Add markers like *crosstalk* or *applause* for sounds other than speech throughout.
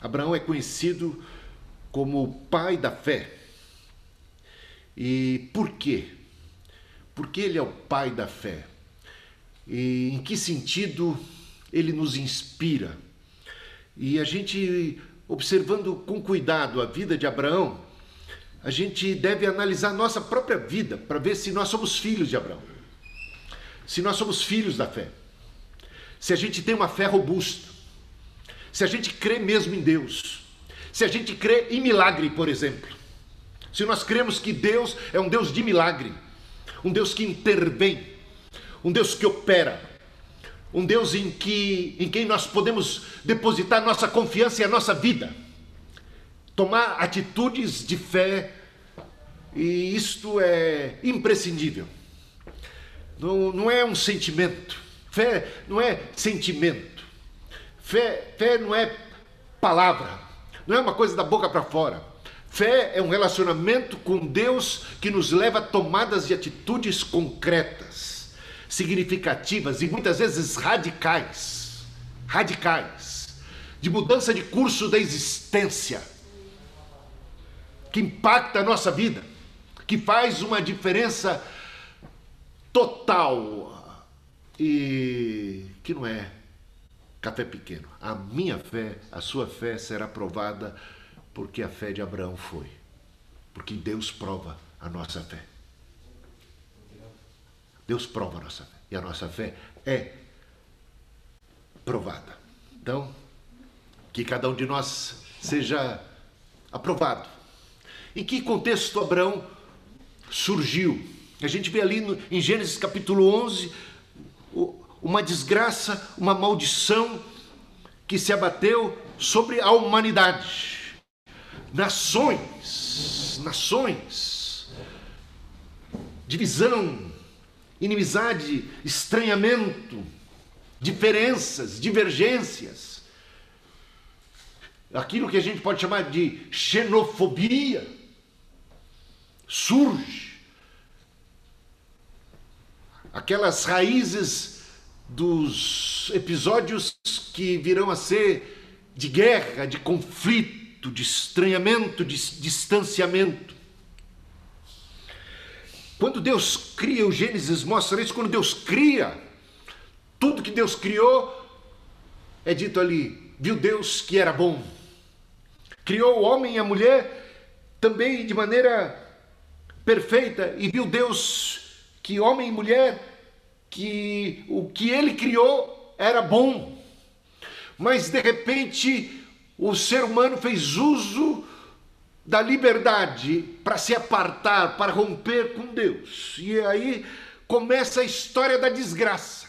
Abraão é conhecido como o pai da fé. E por quê? Porque ele é o pai da fé. E em que sentido ele nos inspira? E a gente, observando com cuidado a vida de Abraão, a gente deve analisar nossa própria vida para ver se nós somos filhos de Abraão. Se nós somos filhos da fé. Se a gente tem uma fé robusta se a gente crê mesmo em Deus, se a gente crê em milagre, por exemplo, se nós cremos que Deus é um Deus de milagre, um Deus que intervém, um Deus que opera, um Deus em, que, em quem nós podemos depositar nossa confiança e a nossa vida, tomar atitudes de fé, e isto é imprescindível. Não, não é um sentimento, fé não é sentimento. Fé, fé não é palavra, não é uma coisa da boca para fora. Fé é um relacionamento com Deus que nos leva a tomadas de atitudes concretas, significativas e muitas vezes radicais. Radicais. De mudança de curso da existência. Que impacta a nossa vida. Que faz uma diferença total. E que não é café pequeno. A minha fé, a sua fé será provada porque a fé de Abraão foi. Porque Deus prova a nossa fé. Deus prova a nossa fé. E a nossa fé é provada. Então, que cada um de nós seja aprovado. Em que contexto Abraão surgiu? A gente vê ali no, em Gênesis capítulo 11, o, uma desgraça, uma maldição que se abateu sobre a humanidade. Nações, nações, divisão, inimizade, estranhamento, diferenças, divergências. Aquilo que a gente pode chamar de xenofobia surge. Aquelas raízes dos episódios que virão a ser de guerra, de conflito, de estranhamento, de distanciamento. Quando Deus cria, o Gênesis mostra isso, quando Deus cria, tudo que Deus criou, é dito ali, viu Deus que era bom. Criou o homem e a mulher também de maneira perfeita, e viu Deus que homem e mulher que o que ele criou era bom, mas de repente o ser humano fez uso da liberdade para se apartar, para romper com Deus. E aí começa a história da desgraça,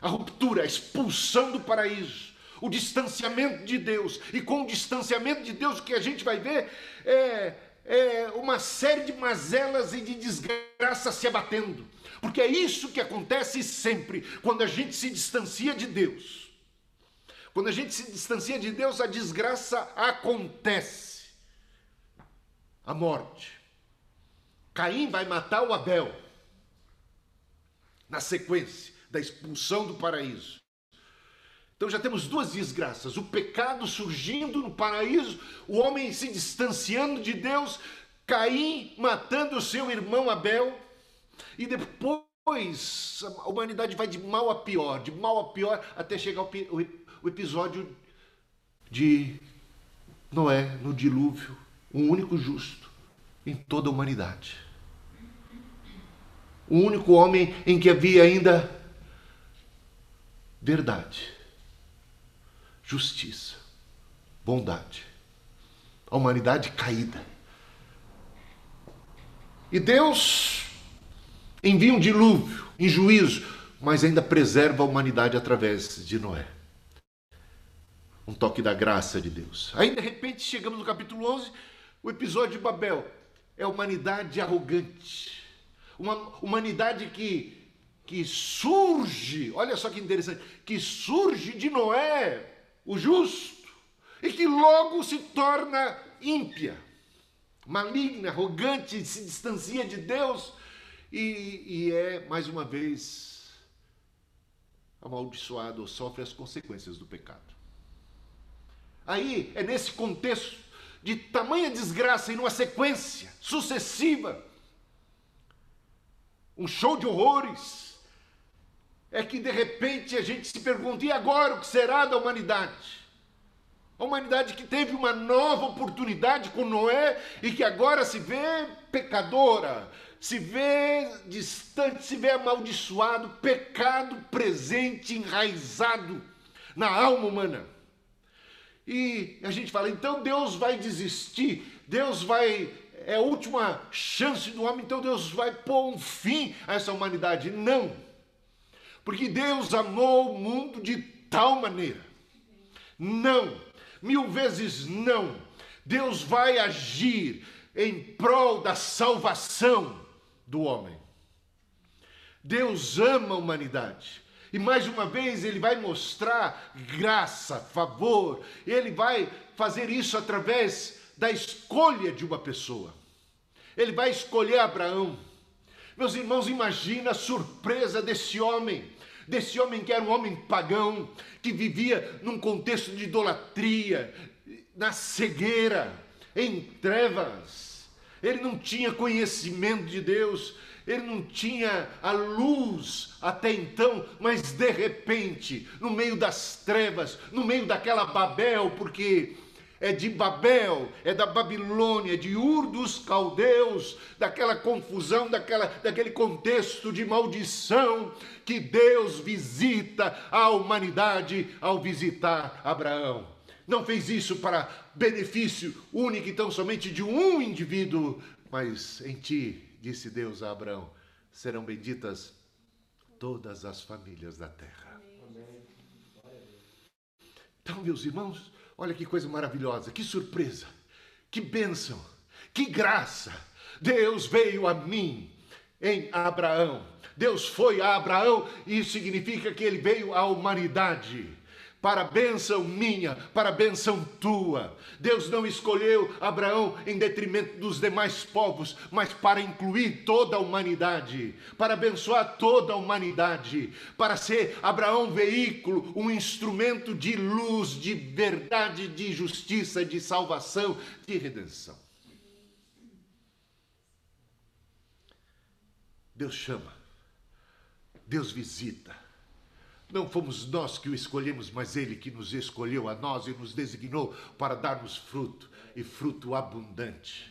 a ruptura, a expulsão do paraíso, o distanciamento de Deus. E com o distanciamento de Deus, o que a gente vai ver é, é uma série de mazelas e de desgraças se abatendo. Porque é isso que acontece sempre quando a gente se distancia de Deus. Quando a gente se distancia de Deus, a desgraça acontece. A morte. Caim vai matar o Abel. Na sequência da expulsão do paraíso. Então já temos duas desgraças: o pecado surgindo no paraíso, o homem se distanciando de Deus, Caim matando o seu irmão Abel e depois a humanidade vai de mal a pior, de mal a pior, até chegar o, o episódio de Noé no dilúvio, um único justo em toda a humanidade. O único homem em que havia ainda verdade, justiça, bondade. A humanidade caída. E Deus envia um dilúvio em juízo, mas ainda preserva a humanidade através de Noé. Um toque da graça de Deus. Aí de repente chegamos no capítulo 11, o episódio de Babel. É a humanidade arrogante. Uma humanidade que, que surge, olha só que interessante, que surge de Noé, o justo, e que logo se torna ímpia, maligna, arrogante, se distancia de Deus e, e é, mais uma vez, amaldiçoado ou sofre as consequências do pecado. aí é nesse contexto de tamanha desgraça e numa sequência sucessiva, um show de horrores, é que de repente a gente se pergunta: e agora o que será da humanidade? A humanidade que teve uma nova oportunidade com Noé e que agora se vê pecadora, se vê distante, se vê amaldiçoado, pecado presente, enraizado na alma humana. E a gente fala, então Deus vai desistir, Deus vai, é a última chance do homem, então Deus vai pôr um fim a essa humanidade. Não, porque Deus amou o mundo de tal maneira. Não, mil vezes não. Deus vai agir em prol da salvação do homem. Deus ama a humanidade. E mais uma vez ele vai mostrar graça, favor, ele vai fazer isso através da escolha de uma pessoa. Ele vai escolher Abraão. Meus irmãos, imagina a surpresa desse homem, desse homem que era um homem pagão, que vivia num contexto de idolatria, na cegueira, em trevas. Ele não tinha conhecimento de Deus, ele não tinha a luz até então, mas de repente, no meio das trevas, no meio daquela Babel, porque é de Babel, é da Babilônia, de Ur dos caldeus, daquela confusão, daquela, daquele contexto de maldição que Deus visita a humanidade ao visitar Abraão. Não fez isso para benefício único e tão somente de um indivíduo, mas em ti disse Deus a Abraão: serão benditas todas as famílias da terra. Então, meus irmãos, olha que coisa maravilhosa, que surpresa, que bênção, que graça. Deus veio a mim em Abraão. Deus foi a Abraão, e isso significa que ele veio à humanidade para a bênção minha, para a bênção tua. Deus não escolheu Abraão em detrimento dos demais povos, mas para incluir toda a humanidade, para abençoar toda a humanidade, para ser Abraão veículo, um instrumento de luz, de verdade, de justiça, de salvação, de redenção. Deus chama, Deus visita. Não fomos nós que o escolhemos, mas Ele que nos escolheu a nós e nos designou para darmos fruto e fruto abundante.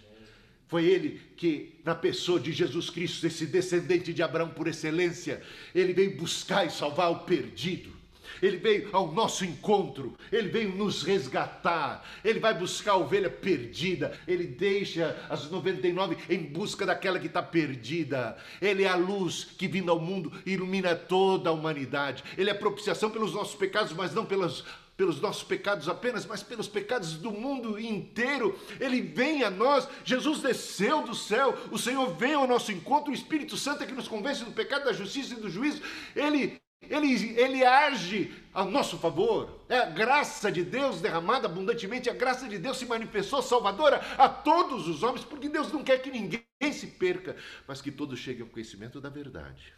Foi Ele que, na pessoa de Jesus Cristo, esse descendente de Abraão por excelência, Ele veio buscar e salvar o perdido. Ele veio ao nosso encontro, ele veio nos resgatar, ele vai buscar a ovelha perdida, ele deixa as 99 em busca daquela que está perdida. Ele é a luz que vindo ao mundo ilumina toda a humanidade. Ele é a propiciação pelos nossos pecados, mas não pelos pelos nossos pecados apenas, mas pelos pecados do mundo inteiro. Ele vem a nós, Jesus desceu do céu, o Senhor vem ao nosso encontro, o Espírito Santo é que nos convence do pecado, da justiça e do juízo. Ele ele, ele age a nosso favor. É a graça de Deus derramada abundantemente, a graça de Deus se manifestou salvadora a todos os homens, porque Deus não quer que ninguém se perca, mas que todos cheguem ao conhecimento da verdade.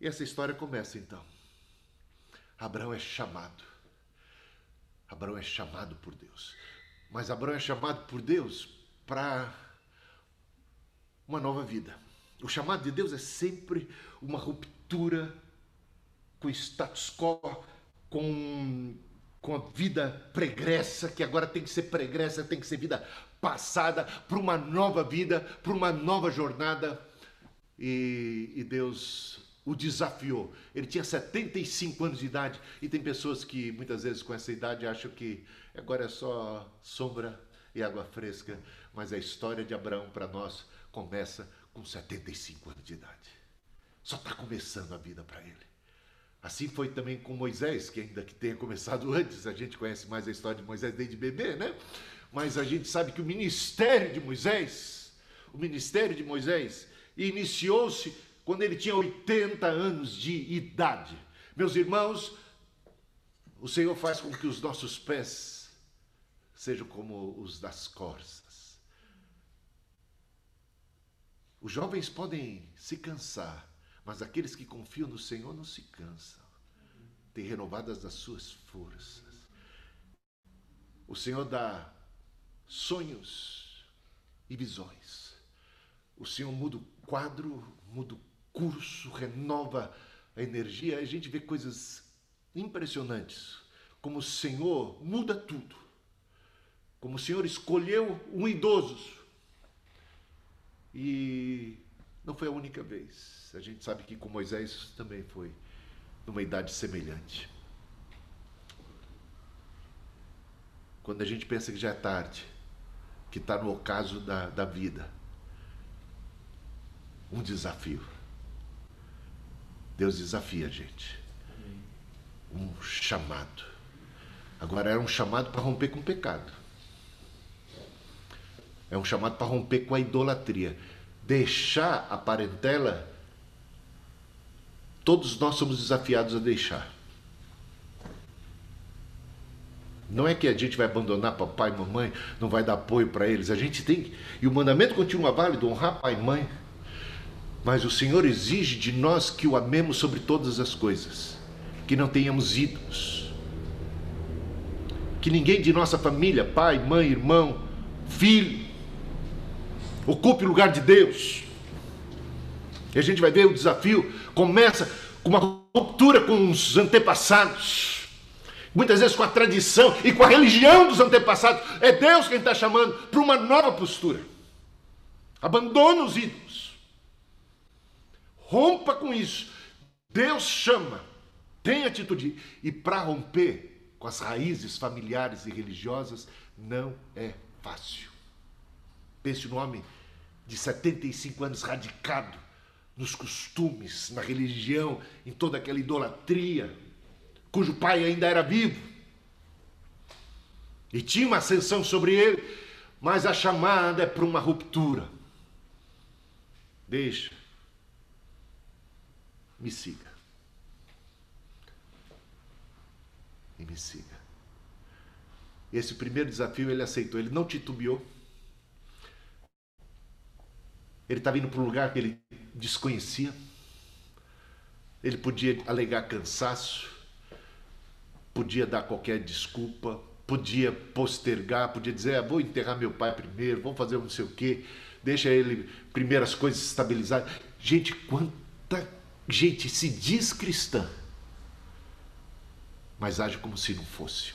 E essa história começa então. Abraão é chamado. Abraão é chamado por Deus. Mas Abraão é chamado por Deus para uma nova vida. O chamado de Deus é sempre uma ruptura com o status quo, com, com a vida pregressa, que agora tem que ser pregressa, tem que ser vida passada, para uma nova vida, para uma nova jornada. E, e Deus o desafiou. Ele tinha 75 anos de idade e tem pessoas que muitas vezes com essa idade acham que agora é só sombra e água fresca, mas a história de Abraão para nós começa com 75 anos de idade. Só está começando a vida para ele. Assim foi também com Moisés, que ainda que tenha começado *laughs* antes, a gente conhece mais a história de Moisés desde bebê, né? Mas a gente sabe que o ministério de Moisés, o ministério de Moisés, iniciou-se quando ele tinha 80 anos de idade. Meus irmãos, o Senhor faz com que os nossos pés sejam como os das corças os jovens podem se cansar, mas aqueles que confiam no Senhor não se cansam. Têm renovadas as suas forças. O Senhor dá sonhos e visões. O Senhor muda o quadro, muda o curso, renova a energia. A gente vê coisas impressionantes. Como o Senhor muda tudo. Como o Senhor escolheu um idoso. E não foi a única vez. A gente sabe que com Moisés também foi numa idade semelhante. Quando a gente pensa que já é tarde, que está no ocaso da, da vida, um desafio. Deus desafia a gente. Um chamado. Agora era um chamado para romper com o pecado. É um chamado para romper com a idolatria. Deixar a parentela, todos nós somos desafiados a deixar. Não é que a gente vai abandonar papai e mamãe, não vai dar apoio para eles. A gente tem. E o mandamento continua válido: honrar pai e mãe. Mas o Senhor exige de nós que o amemos sobre todas as coisas, que não tenhamos ídolos, que ninguém de nossa família, pai, mãe, irmão, filho, ocupe o lugar de Deus. E a gente vai ver o desafio começa com uma ruptura com os antepassados muitas vezes com a tradição e com a religião dos antepassados. É Deus quem está chamando para uma nova postura. Abandone os ídolos. Rompa com isso. Deus chama. Tem atitude. E para romper com as raízes familiares e religiosas, não é fácil. Pense no homem de 75 anos radicado nos costumes, na religião, em toda aquela idolatria, cujo pai ainda era vivo. E tinha uma ascensão sobre ele, mas a chamada é para uma ruptura. Deixa. Me siga. E me siga. Esse primeiro desafio ele aceitou, ele não titubeou. Ele estava indo para um lugar que ele desconhecia. Ele podia alegar cansaço podia dar qualquer desculpa, podia postergar, podia dizer, ah, vou enterrar meu pai primeiro, vamos fazer não sei o quê, deixa ele primeiro as coisas estabilizadas. Gente, quanta gente se diz cristã, mas age como se não fosse.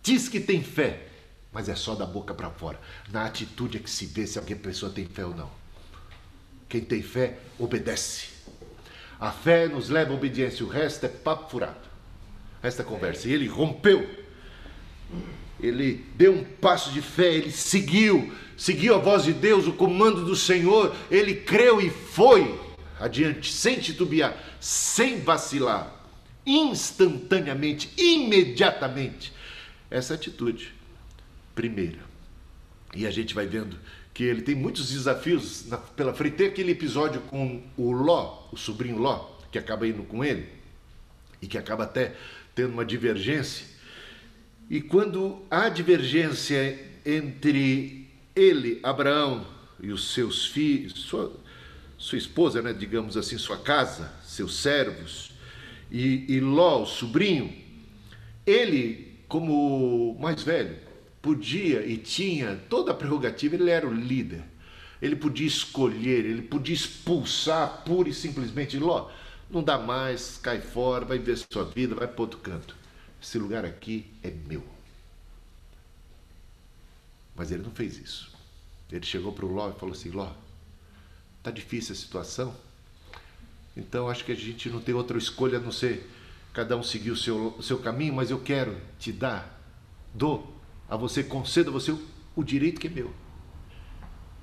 Diz que tem fé, mas é só da boca para fora. Na atitude é que se vê se alguém pessoa tem fé ou não. Quem tem fé obedece. A fé nos leva à obediência, o resto é papo furado esta conversa. E ele rompeu. Ele deu um passo de fé, ele seguiu, seguiu a voz de Deus, o comando do Senhor, ele creu e foi adiante, sem titubear, sem vacilar, instantaneamente, imediatamente. Essa atitude, primeira. E a gente vai vendo que ele tem muitos desafios na, pela frente. Tem aquele episódio com o Ló, o sobrinho Ló, que acaba indo com ele, e que acaba até tendo uma divergência. E quando há divergência entre ele, Abraão, e os seus filhos, sua, sua esposa, né, digamos assim, sua casa, seus servos, e, e Ló, o sobrinho, ele, como mais velho, podia e tinha toda a prerrogativa, ele era o líder. Ele podia escolher, ele podia expulsar pura e simplesmente Ló não dá mais, cai fora, vai ver sua vida, vai para outro canto. Esse lugar aqui é meu. Mas ele não fez isso. Ele chegou para o Ló e falou assim: Ló, tá difícil a situação. Então acho que a gente não tem outra escolha a não ser cada um seguir o seu, o seu caminho, mas eu quero te dar, dou a você, concedo a você o direito que é meu.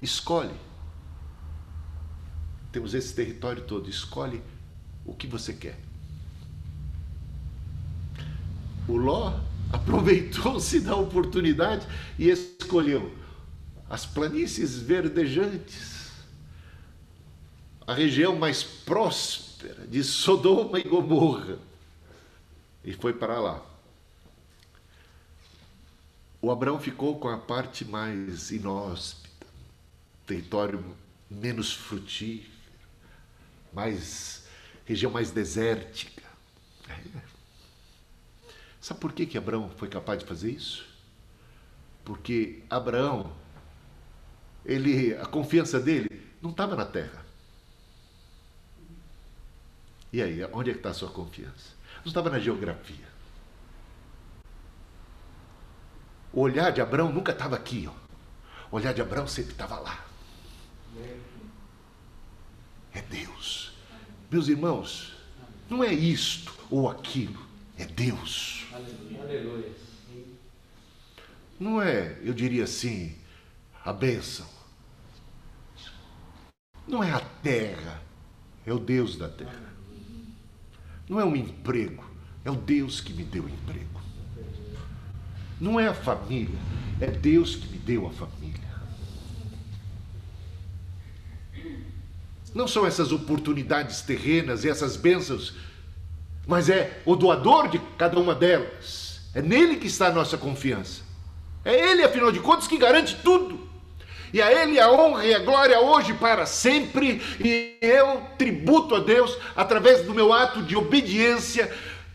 Escolhe. Temos esse território todo, escolhe o que você quer. O Ló *laughs* aproveitou-se da oportunidade e escolheu as planícies verdejantes, a região mais próspera de Sodoma e Gomorra, e foi para lá. O Abraão ficou com a parte mais inóspita, território menos frutífero, mais região mais desértica. *laughs* Sabe por que, que Abraão foi capaz de fazer isso? Porque Abraão, ele, a confiança dele não estava na terra. E aí, onde é que está a sua confiança? Não estava na geografia. O olhar de Abraão nunca estava aqui. Ó. O olhar de Abraão sempre estava lá. É Deus. Meus irmãos, não é isto ou aquilo, é Deus. Não é, eu diria assim, a bênção. Não é a terra, é o Deus da terra. Não é um emprego, é o Deus que me deu o emprego. Não é a família, é Deus que me deu a família. Não são essas oportunidades terrenas e essas bênçãos, mas é o doador de cada uma delas. É nele que está a nossa confiança. É ele, afinal de contas, que garante tudo. E a Ele a honra e a glória hoje para sempre, e eu tributo a Deus através do meu ato de obediência,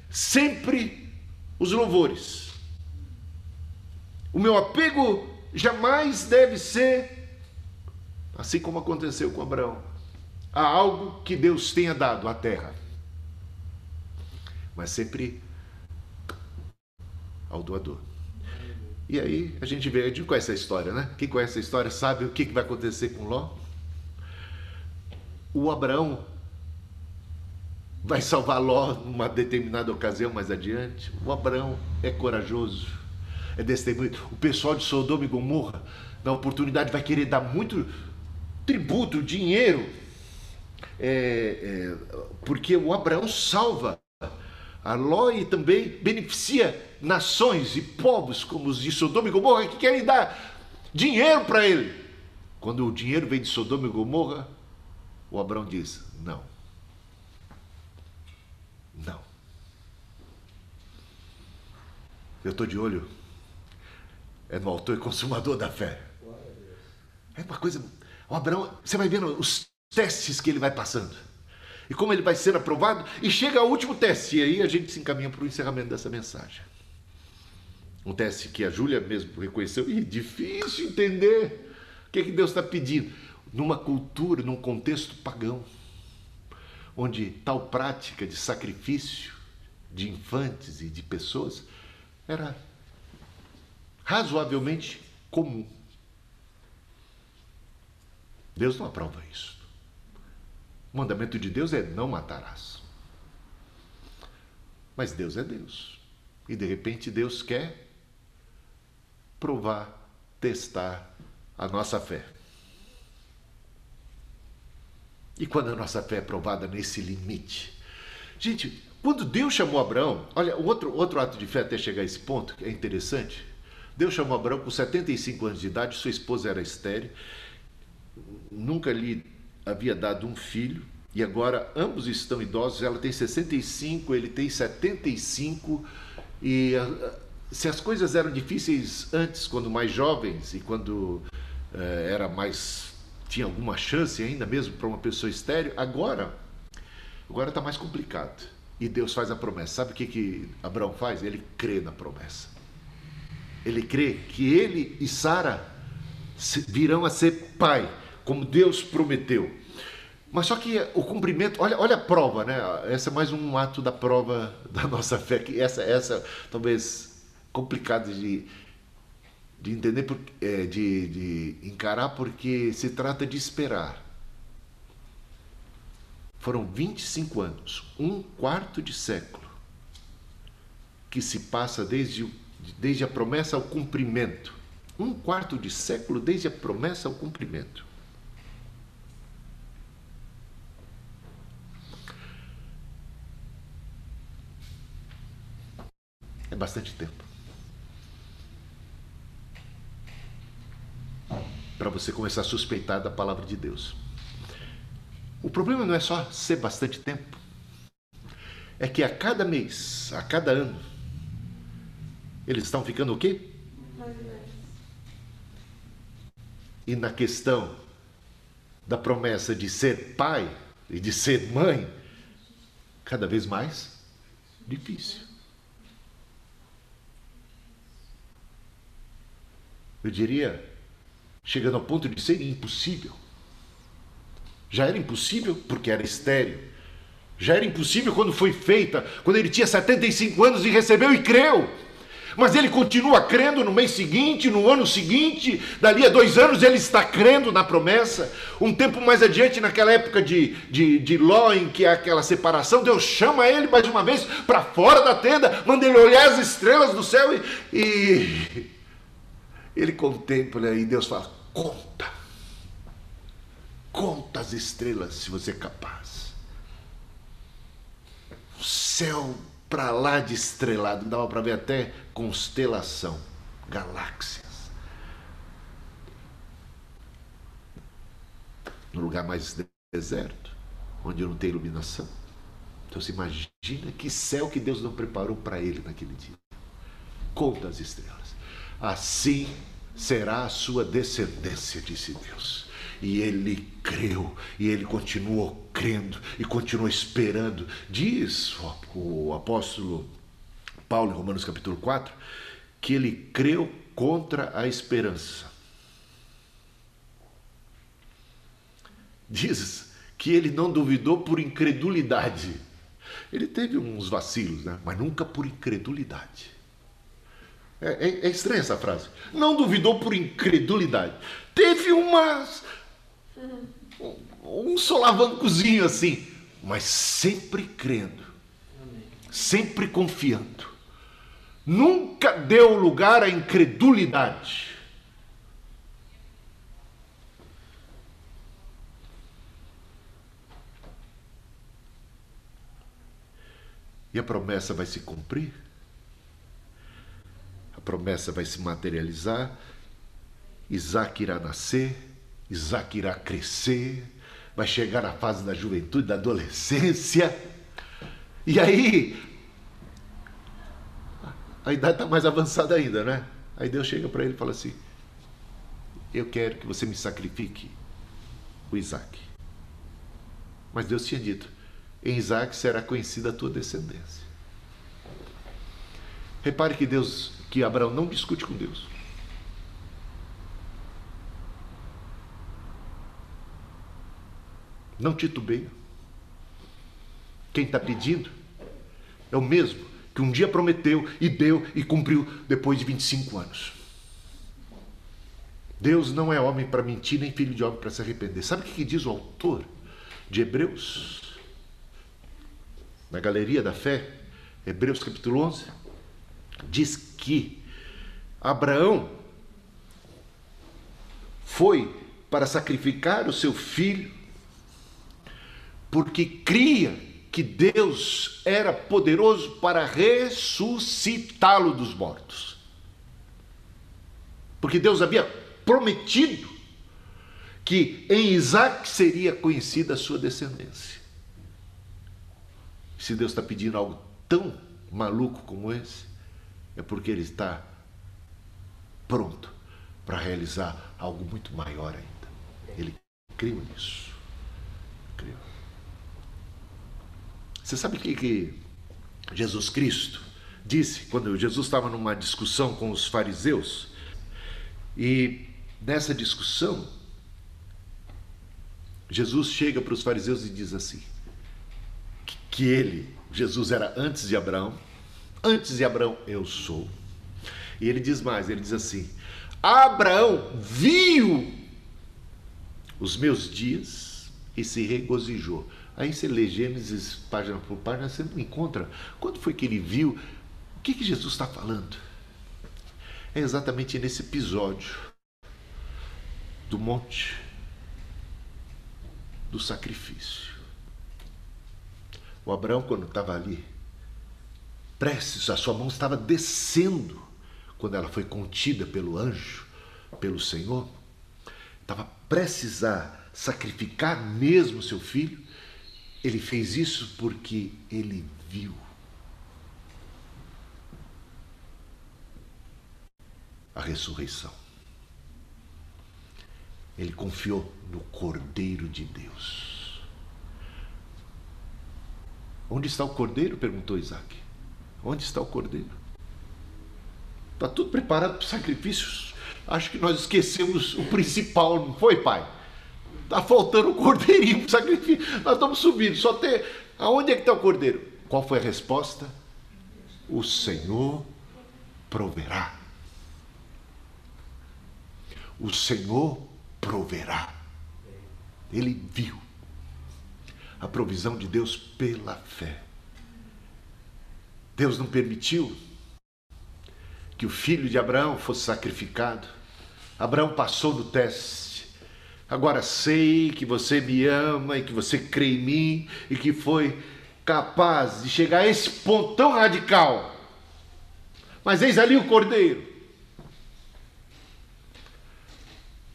sempre os louvores. O meu apego jamais deve ser, assim como aconteceu com Abraão, a algo que Deus tenha dado à terra, mas sempre ao doador. E aí a gente vê, a gente conhece a história, né? Quem conhece a história sabe o que vai acontecer com Ló. O Abraão vai salvar Ló numa determinada ocasião mais adiante. O Abraão é corajoso, é testemunho. O pessoal de Sodoma e Gomorra, na oportunidade, vai querer dar muito tributo, dinheiro, é, é, porque o Abraão salva a Ló e também beneficia nações e povos como os de Sodoma e Gomorra que querem dar dinheiro para ele. Quando o dinheiro vem de Sodoma e Gomorra, o Abraão diz: não. Não. Eu estou de olho. É no autor e consumador da fé. É uma coisa. O Abraão, você vai vendo os testes que ele vai passando e como ele vai ser aprovado, e chega ao último teste, e aí a gente se encaminha para o encerramento dessa mensagem. Um teste que a Júlia mesmo reconheceu, e difícil entender o que, é que Deus está pedindo. Numa cultura, num contexto pagão, onde tal prática de sacrifício de infantes e de pessoas era razoavelmente comum. Deus não aprova isso. O mandamento de Deus é não matarás. Mas Deus é Deus. E de repente Deus quer provar, testar a nossa fé. E quando a nossa fé é provada nesse limite? Gente, quando Deus chamou Abraão, olha, outro, outro ato de fé até chegar a esse ponto, que é interessante. Deus chamou Abraão com 75 anos de idade, sua esposa era estéreo, nunca lhe havia dado um filho e agora ambos estão idosos. Ela tem 65, ele tem 75 e ah, se as coisas eram difíceis antes, quando mais jovens e quando uh, era mais tinha alguma chance ainda mesmo para uma pessoa estéreo, agora agora está mais complicado. E Deus faz a promessa. Sabe o que que Abraão faz? Ele crê na promessa. Ele crê que ele e Sara virão a ser pai como Deus prometeu. Mas só que o cumprimento, olha, olha a prova, né? Essa é mais um ato da prova *laughs* da nossa fé, que essa, essa talvez complicada de, de entender, é, de, de encarar, porque se trata de esperar. Foram 25 anos, um quarto de século, que se passa desde, desde a promessa ao cumprimento. Um quarto de século desde a promessa ao cumprimento. É bastante tempo. Para você começar a suspeitar da palavra de Deus. O problema não é só ser bastante tempo. É que a cada mês, a cada ano, eles estão ficando o quê? E na questão da promessa de ser pai e de ser mãe, cada vez mais difícil. Eu diria, chegando ao ponto de ser impossível. Já era impossível porque era estéreo. Já era impossível quando foi feita, quando ele tinha 75 anos e recebeu e creu. Mas ele continua crendo no mês seguinte, no ano seguinte, dali a dois anos ele está crendo na promessa. Um tempo mais adiante, naquela época de, de, de Ló, em que há aquela separação, Deus chama ele mais uma vez para fora da tenda, manda ele olhar as estrelas do céu e, e ele contempla e Deus fala: conta, conta as estrelas se você é capaz. O céu para lá de estrelado, dava para ver até constelação, galáxias. No lugar mais deserto, onde não tem iluminação. Então você imagina que céu que Deus não preparou para ele naquele dia. Conta as estrelas. Assim será a sua descendência, disse Deus. E ele creu, e ele continuou crendo, e continuou esperando. Diz o apóstolo Paulo, em Romanos capítulo 4, que ele creu contra a esperança. Diz que ele não duvidou por incredulidade. Ele teve uns vacilos, né? mas nunca por incredulidade. É, é, é estranha essa frase. Não duvidou por incredulidade. Teve umas um solavancozinho assim, mas sempre crendo, sempre confiando. Nunca deu lugar à incredulidade. E a promessa vai se cumprir? A promessa vai se materializar? Isaac irá nascer? Isaac irá crescer, vai chegar na fase da juventude, da adolescência. E aí, a idade está mais avançada ainda, né? Aí Deus chega para ele e fala assim: Eu quero que você me sacrifique o Isaac. Mas Deus tinha dito: Em Isaac será conhecida a tua descendência. Repare que Deus, que Abraão não discute com Deus. Não titubeia. Quem está pedindo é o mesmo que um dia prometeu e deu e cumpriu depois de 25 anos. Deus não é homem para mentir, nem filho de homem para se arrepender. Sabe o que diz o autor de Hebreus? Na galeria da fé, Hebreus capítulo 11, diz que Abraão foi para sacrificar o seu filho porque cria que Deus era poderoso para ressuscitá-lo dos mortos. Porque Deus havia prometido que em Isaac seria conhecida a sua descendência. Se Deus está pedindo algo tão maluco como esse, é porque Ele está pronto para realizar algo muito maior ainda. Ele creu nisso. Creu. Você sabe o que, que Jesus Cristo disse quando Jesus estava numa discussão com os fariseus? E nessa discussão, Jesus chega para os fariseus e diz assim: que, que ele, Jesus, era antes de Abraão, antes de Abraão eu sou. E ele diz mais: ele diz assim: Abraão viu os meus dias e se regozijou. Aí você lê Gênesis página por página, você não encontra. Quando foi que ele viu? O que, que Jesus está falando? É exatamente nesse episódio do monte do sacrifício. O Abraão, quando estava ali, prestes, a sua mão estava descendo, quando ela foi contida pelo anjo, pelo Senhor, estava prestes a sacrificar mesmo seu filho, ele fez isso porque ele viu. A ressurreição. Ele confiou no Cordeiro de Deus. Onde está o Cordeiro? perguntou Isaac. Onde está o Cordeiro? Está tudo preparado para sacrifícios. acho que nós esquecemos o principal, não foi, pai? Está faltando o cordeirinho para sacrifício. Nós estamos subindo, só tem. Aonde é que está o cordeiro? Qual foi a resposta? O Senhor proverá. O Senhor proverá. Ele viu a provisão de Deus pela fé. Deus não permitiu que o filho de Abraão fosse sacrificado. Abraão passou no teste. Agora sei que você me ama e que você crê em mim e que foi capaz de chegar a esse ponto tão radical. Mas eis ali o cordeiro.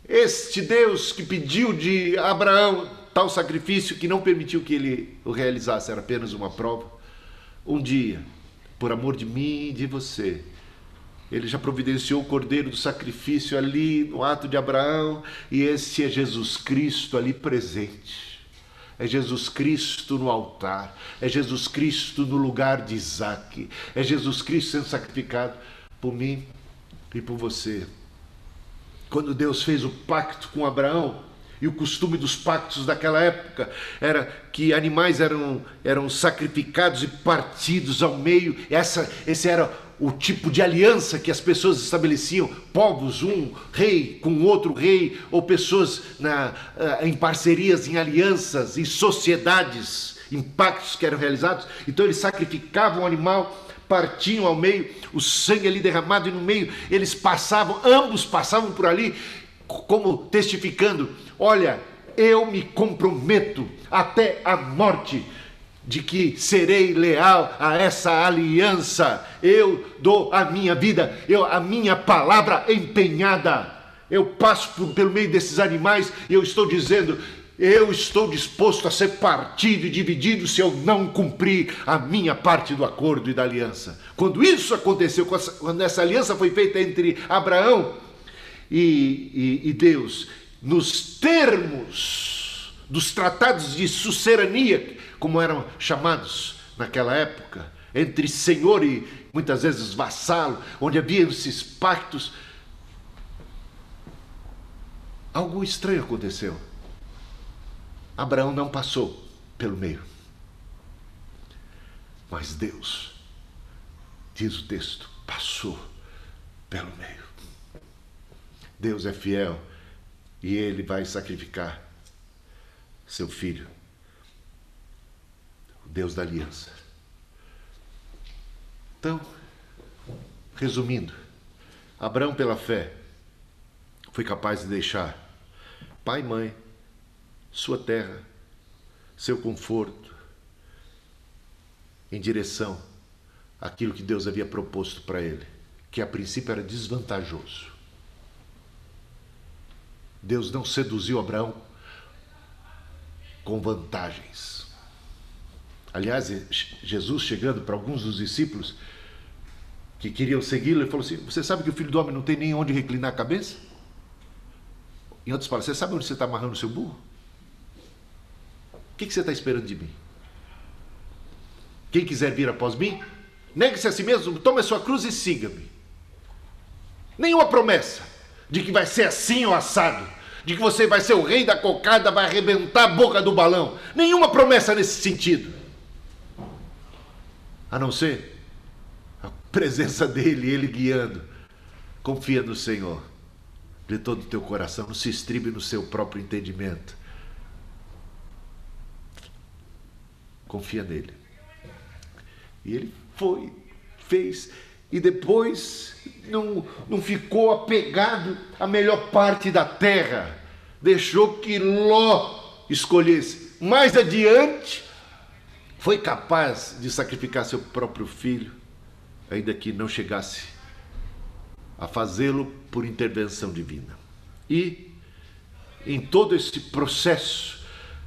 Este Deus que pediu de Abraão tal sacrifício que não permitiu que ele o realizasse, era apenas uma prova. Um dia, por amor de mim e de você, ele já providenciou o cordeiro do sacrifício ali no ato de Abraão, e esse é Jesus Cristo ali presente. É Jesus Cristo no altar, é Jesus Cristo no lugar de Isaac, é Jesus Cristo sendo sacrificado por mim e por você. Quando Deus fez o pacto com Abraão, e o costume dos pactos daquela época era que animais eram, eram sacrificados e partidos ao meio. Essa, esse era o tipo de aliança que as pessoas estabeleciam, povos, um rei com outro rei, ou pessoas na, eh, em parcerias, em alianças, em sociedades, em pactos que eram realizados. Então eles sacrificavam o animal, partiam ao meio, o sangue ali derramado e no meio eles passavam, ambos passavam por ali, como testificando: olha, eu me comprometo até a morte de que serei leal a essa aliança. Eu dou a minha vida, eu a minha palavra empenhada. Eu passo por, pelo meio desses animais e eu estou dizendo: eu estou disposto a ser partido e dividido se eu não cumprir a minha parte do acordo e da aliança. Quando isso aconteceu, quando essa aliança foi feita entre Abraão e, e, e Deus, nos termos dos tratados de sucerania, como eram chamados naquela época, entre senhor e muitas vezes vassalo, onde havia esses pactos, algo estranho aconteceu. Abraão não passou pelo meio. Mas Deus, diz o texto, passou pelo meio. Deus é fiel e ele vai sacrificar seu filho, Deus da aliança. Então, resumindo, Abraão, pela fé, foi capaz de deixar pai e mãe, sua terra, seu conforto, em direção àquilo que Deus havia proposto para ele, que a princípio era desvantajoso. Deus não seduziu Abraão com vantagens. Aliás, Jesus chegando para alguns dos discípulos que queriam segui-lo, ele falou assim: Você sabe que o filho do homem não tem nem onde reclinar a cabeça? Em outras palavras, você sabe onde você está amarrando o seu burro? O que, você está esperando de mim? Quem quiser vir após mim, negue-se a si mesmo, tome a sua cruz e siga-me. Nenhuma promessa de que vai ser assim ou assado, de que você vai ser o rei da cocada, vai arrebentar a boca do balão. Nenhuma promessa nesse sentido. A não ser a presença dele, ele guiando. Confia no Senhor de todo o teu coração, não se estribe no seu próprio entendimento. Confia nele. E ele foi, fez e depois não, não ficou apegado à melhor parte da terra, deixou que Ló escolhesse. Mais adiante, foi capaz de sacrificar seu próprio filho, ainda que não chegasse a fazê-lo por intervenção divina. E em todo esse processo,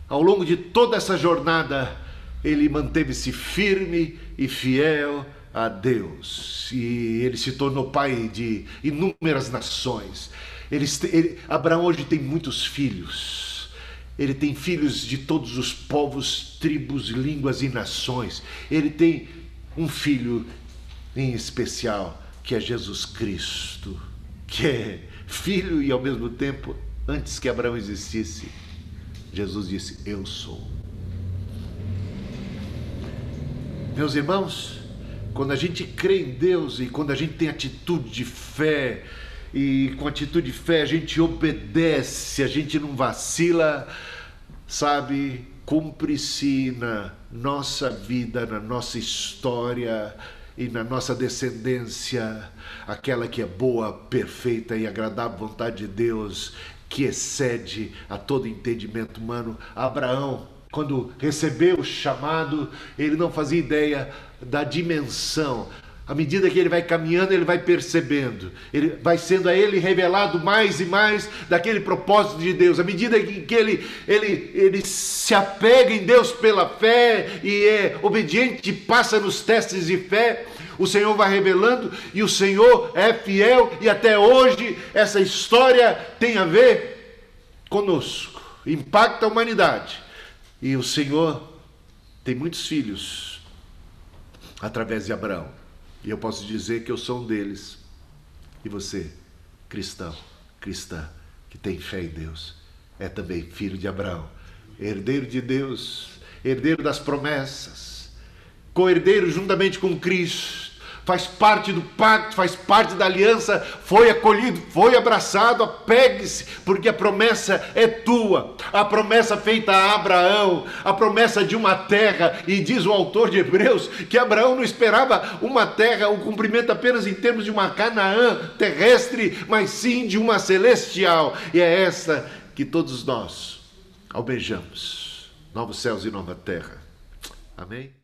ao longo de toda essa jornada, ele manteve-se firme e fiel a Deus e ele se tornou pai de inúmeras nações. Ele, ele, Abraão hoje tem muitos filhos. Ele tem filhos de todos os povos, tribos, línguas e nações. Ele tem um filho em especial, que é Jesus Cristo, que é filho e ao mesmo tempo, antes que Abraão existisse, Jesus disse: Eu sou. Meus irmãos, quando a gente crê em Deus e quando a gente tem atitude de fé, e com atitude de fé a gente obedece, a gente não vacila, sabe? Cumpre-se na nossa vida, na nossa história e na nossa descendência, aquela que é boa, perfeita e agradável vontade de Deus, que excede a todo entendimento humano. Abraão, quando recebeu o chamado, ele não fazia ideia da dimensão. À medida que ele vai caminhando, ele vai percebendo, ele vai sendo a ele revelado mais e mais daquele propósito de Deus. À medida que ele, ele, ele se apega em Deus pela fé e é obediente, passa nos testes de fé, o Senhor vai revelando e o Senhor é fiel e até hoje essa história tem a ver conosco, impacta a humanidade. E o Senhor tem muitos filhos através de Abraão. E eu posso dizer que eu sou um deles. E você, cristão, cristã, que tem fé em Deus, é também filho de Abraão, herdeiro de Deus, herdeiro das promessas, co-herdeiro juntamente com Cristo faz parte do pacto, faz parte da aliança, foi acolhido, foi abraçado, apegue-se, porque a promessa é tua. A promessa feita a Abraão, a promessa de uma terra, e diz o autor de Hebreus que Abraão não esperava uma terra, o um cumprimento apenas em termos de uma Canaã terrestre, mas sim de uma celestial. E é essa que todos nós almejamos. Novos céus e nova terra. Amém?